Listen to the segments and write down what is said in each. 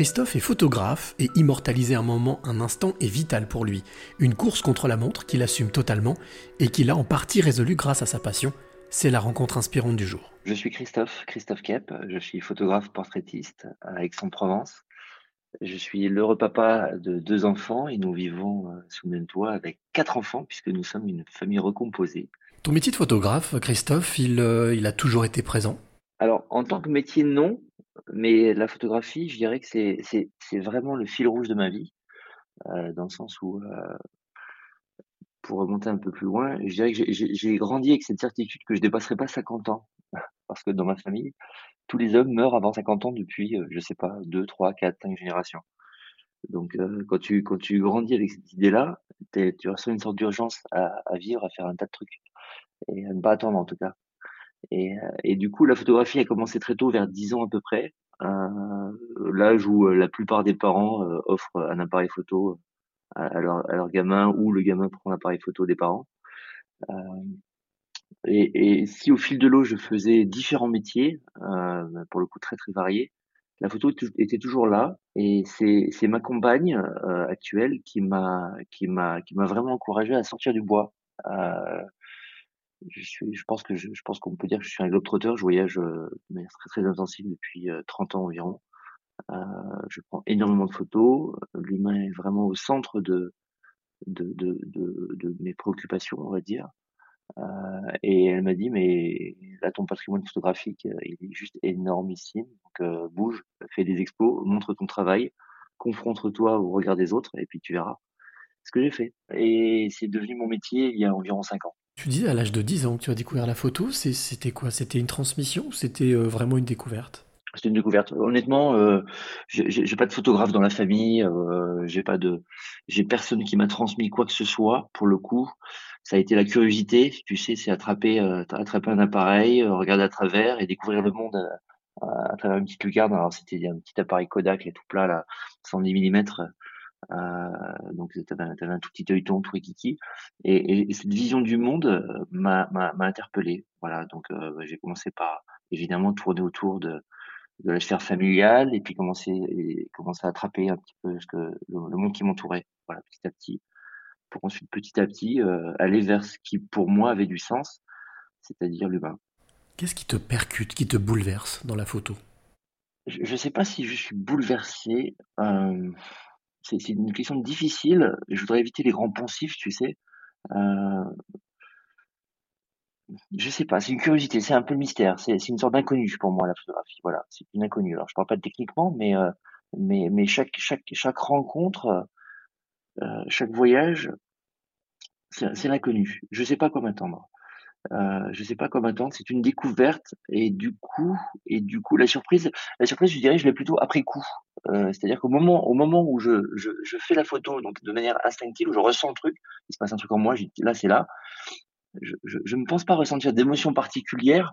Christophe est photographe et immortaliser un moment, un instant est vital pour lui. Une course contre la montre qu'il assume totalement et qu'il a en partie résolu grâce à sa passion. C'est la rencontre inspirante du jour. Je suis Christophe, Christophe Kep, je suis photographe portraitiste à Aix-en-Provence. Je suis l'heureux papa de deux enfants et nous vivons euh, sous le même toit avec quatre enfants puisque nous sommes une famille recomposée. Ton métier de photographe, Christophe, il, euh, il a toujours été présent? Alors, en tant que métier, non. Mais la photographie, je dirais que c'est, vraiment le fil rouge de ma vie. Euh, dans le sens où, euh, pour remonter un peu plus loin, je dirais que j'ai, grandi avec cette certitude que je dépasserai pas 50 ans. Parce que dans ma famille, tous les hommes meurent avant 50 ans depuis, euh, je sais pas, 2, 3, 4, 5 générations. Donc, quand tu, quand tu grandis avec cette idée-là, tu ressens une sorte d'urgence à, à vivre, à faire un tas de trucs. Et à ne pas attendre, en tout cas. Et, euh, et du coup, la photographie a commencé très tôt, vers 10 ans à peu près, euh, l'âge où euh, la plupart des parents offrent un appareil photo à, à leur, à leur gamin ou le gamin prend l'appareil photo des parents. Et, et si au fil de l'eau, je faisais différents métiers, euh, pour le coup très très variés, la photo était toujours là. Et c'est ma compagne euh, actuelle qui m'a qui m'a qui m'a vraiment encouragé à sortir du bois. Euh, je suis, je pense que je, je pense qu'on peut dire que je suis un globe-trotteur. Je voyage euh, de manière très très intensive depuis euh, 30 ans environ. Euh, je prends énormément de photos. L'humain est vraiment au centre de de, de, de, de mes préoccupations, on va dire. Euh, et elle m'a dit, mais là, ton patrimoine photographique, euh, il est juste énormissime. Donc, euh, bouge, fais des expos, montre ton travail, confronte-toi au regard des autres, et puis tu verras. Ce que j'ai fait. Et c'est devenu mon métier il y a environ 5 ans. Tu disais à l'âge de 10 ans que tu as découvert la photo, c'était quoi? C'était une transmission ou c'était euh, vraiment une découverte? C'est une découverte. Honnêtement, euh, j'ai pas de photographe dans la famille, euh, j'ai personne qui m'a transmis quoi que ce soit. Pour le coup, ça a été la curiosité. Tu sais, c'est attraper, euh, attraper un appareil, euh, regarder à travers et découvrir le monde à, travers une petite lucarne. Alors c'était un petit appareil Kodak, les tout plats là, 110 mm. Euh, donc t'avais un, t'avais un tout petit œilleton, tout kiki. Et, et, et cette vision du monde euh, m'a interpellé. Voilà, donc euh, j'ai commencé par évidemment tourner autour de de la sphère familiale et puis commencer et commencer à attraper un petit peu ce que le, le monde qui m'entourait voilà petit à petit pour ensuite petit à petit euh, aller vers ce qui pour moi avait du sens c'est-à-dire l'humain Qu'est-ce qui te percute, qui te bouleverse dans la photo? Je, je sais pas si je suis bouleversé euh, c'est une question difficile je voudrais éviter les grands poncifs tu sais. Euh, je sais pas c'est une curiosité c'est un peu le mystère c'est une sorte d'inconnu pour moi la photographie voilà c'est une inconnue. Alors je parle pas techniquement mais euh, chaque rencontre euh, chaque voyage c'est l'inconnu. Je sais pas quoi m'attendre euh, je sais pas quoi m'attendre c'est une découverte et du coup et du coup la surprise la surprise je dirais je l'ai plutôt après coup euh, c'est-à-dire qu'au moment au moment où je, je je fais la photo donc de manière instinctive où je ressens le truc il se passe un truc en moi là c'est là je, je, je ne pense pas ressentir d'émotions particulières.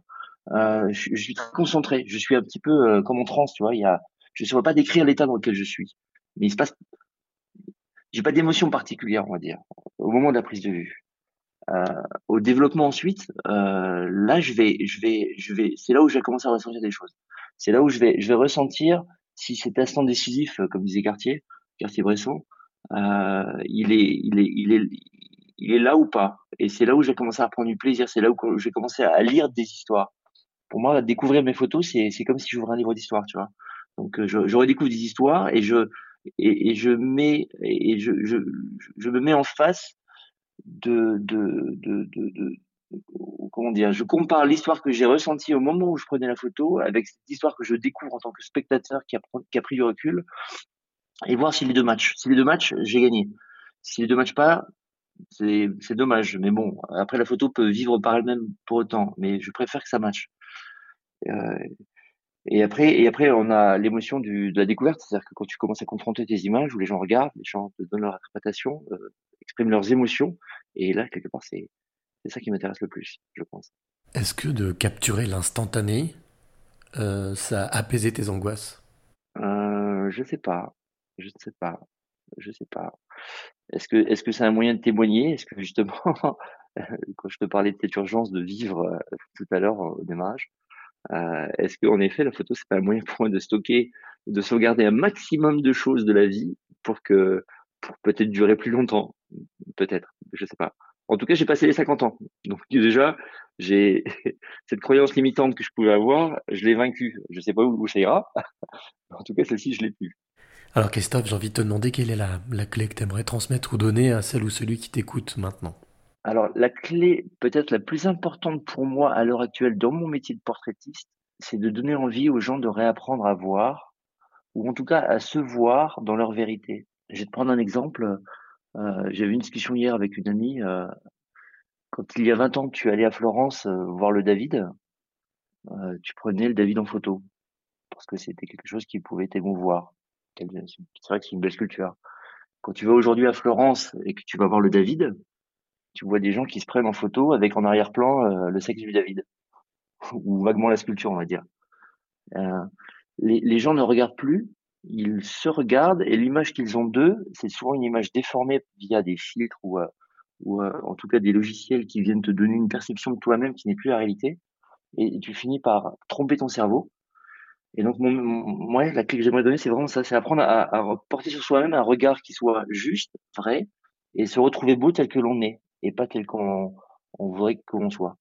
Euh, je, je suis très concentré. Je suis un petit peu euh, comme en transe, tu vois. Il y a, je ne saurais pas décrire l'état dans lequel je suis. Mais il se passe, j'ai pas d'émotion particulière, on va dire, au moment de la prise de vue. Euh, au développement ensuite, euh, là, je vais, je vais, je vais, c'est là où je vais commencer à ressentir des choses. C'est là où je vais, je vais ressentir si cet instant décisif, euh, comme disait Cartier, Cartier-Bresson, il est, il est, il est, il est là ou pas. Et c'est là où j'ai commencé à prendre du plaisir. C'est là où j'ai commencé à lire des histoires. Pour moi, découvrir mes photos, c'est, c'est comme si j'ouvrais un livre d'histoire, tu vois. Donc, je, je redécouvre des histoires et je, et, et je mets, et je, je, je me mets en face de, de, de, de, comment dire, je compare l'histoire que j'ai ressentie au moment où je prenais la photo avec cette histoire que je découvre en tant que spectateur qui a, qui a pris du recul et voir si les deux matchs. Si les deux matchs, j'ai gagné. Si les deux matchs pas, c'est c'est dommage. Mais bon, après la photo peut vivre par elle-même pour autant, mais je préfère que ça matche. Euh, et après, et après, on a l'émotion de la découverte, c'est-à-dire que quand tu commences à confronter tes images, où les gens regardent, les gens te donnent leur interprétation, euh, expriment leurs émotions, et là, quelque part, c'est c'est ça qui m'intéresse le plus, je pense. Est-ce que de capturer l'instantané, euh, ça a apaisé tes angoisses? Euh, Je sais pas, je ne sais pas, je sais pas. Est-ce que est-ce que c'est un moyen de témoigner? Est-ce que justement, quand je te parlais de cette urgence de vivre euh, tout à l'heure au démarrage, Euh, est-ce qu'en effet, la photo, c'est pas un moyen pour moi de stocker, de sauvegarder un maximum de choses de la vie pour que, pour peut-être durer plus longtemps? Peut-être, je sais pas. En tout cas, j'ai passé les 50 ans. Donc déjà, j'ai cette croyance limitante que je pouvais avoir, je l'ai vaincue. Je sais pas où, ça ira. en tout cas, celle-ci, je l'ai plus. Alors Christophe, j'ai envie de te demander quelle est la, la clé que tu aimerais transmettre ou donner à celle ou celui qui t'écoute maintenant. Alors la clé peut-être la plus importante pour moi à l'heure actuelle dans mon métier de portraitiste, c'est de donner envie aux gens de réapprendre à voir, ou en tout cas à se voir dans leur vérité. Je vais te prendre un exemple. Euh, J'avais une discussion hier avec une amie. Euh, quand il y a 20 ans, tu allais à Florence euh, voir le David, euh, tu prenais le David en photo, parce que c'était quelque chose qui pouvait t'émouvoir. C'est vrai que c'est une belle sculpture. Quand tu vas aujourd'hui à Florence et que tu vas voir le David, tu vois des gens qui se prennent en photo avec en arrière-plan euh, le sexe du David, ou vaguement la sculpture, on va dire. Euh, les, gens ne regardent plus, ils se regardent et l'image qu'ils ont d'eux, c'est souvent une image déformée via des filtres ou, euh, ou euh, en tout cas des logiciels qui viennent te donner une perception de toi-même qui n'est plus la réalité. Et, tu finis par tromper ton cerveau. Et donc, moi, la clé que j'aimerais donner, c'est vraiment ça, c'est apprendre à, à porter sur soi-même un regard qui soit juste, vrai, et se retrouver beau tel que l'on est et pas tel qu'on on voudrait que l'on soit.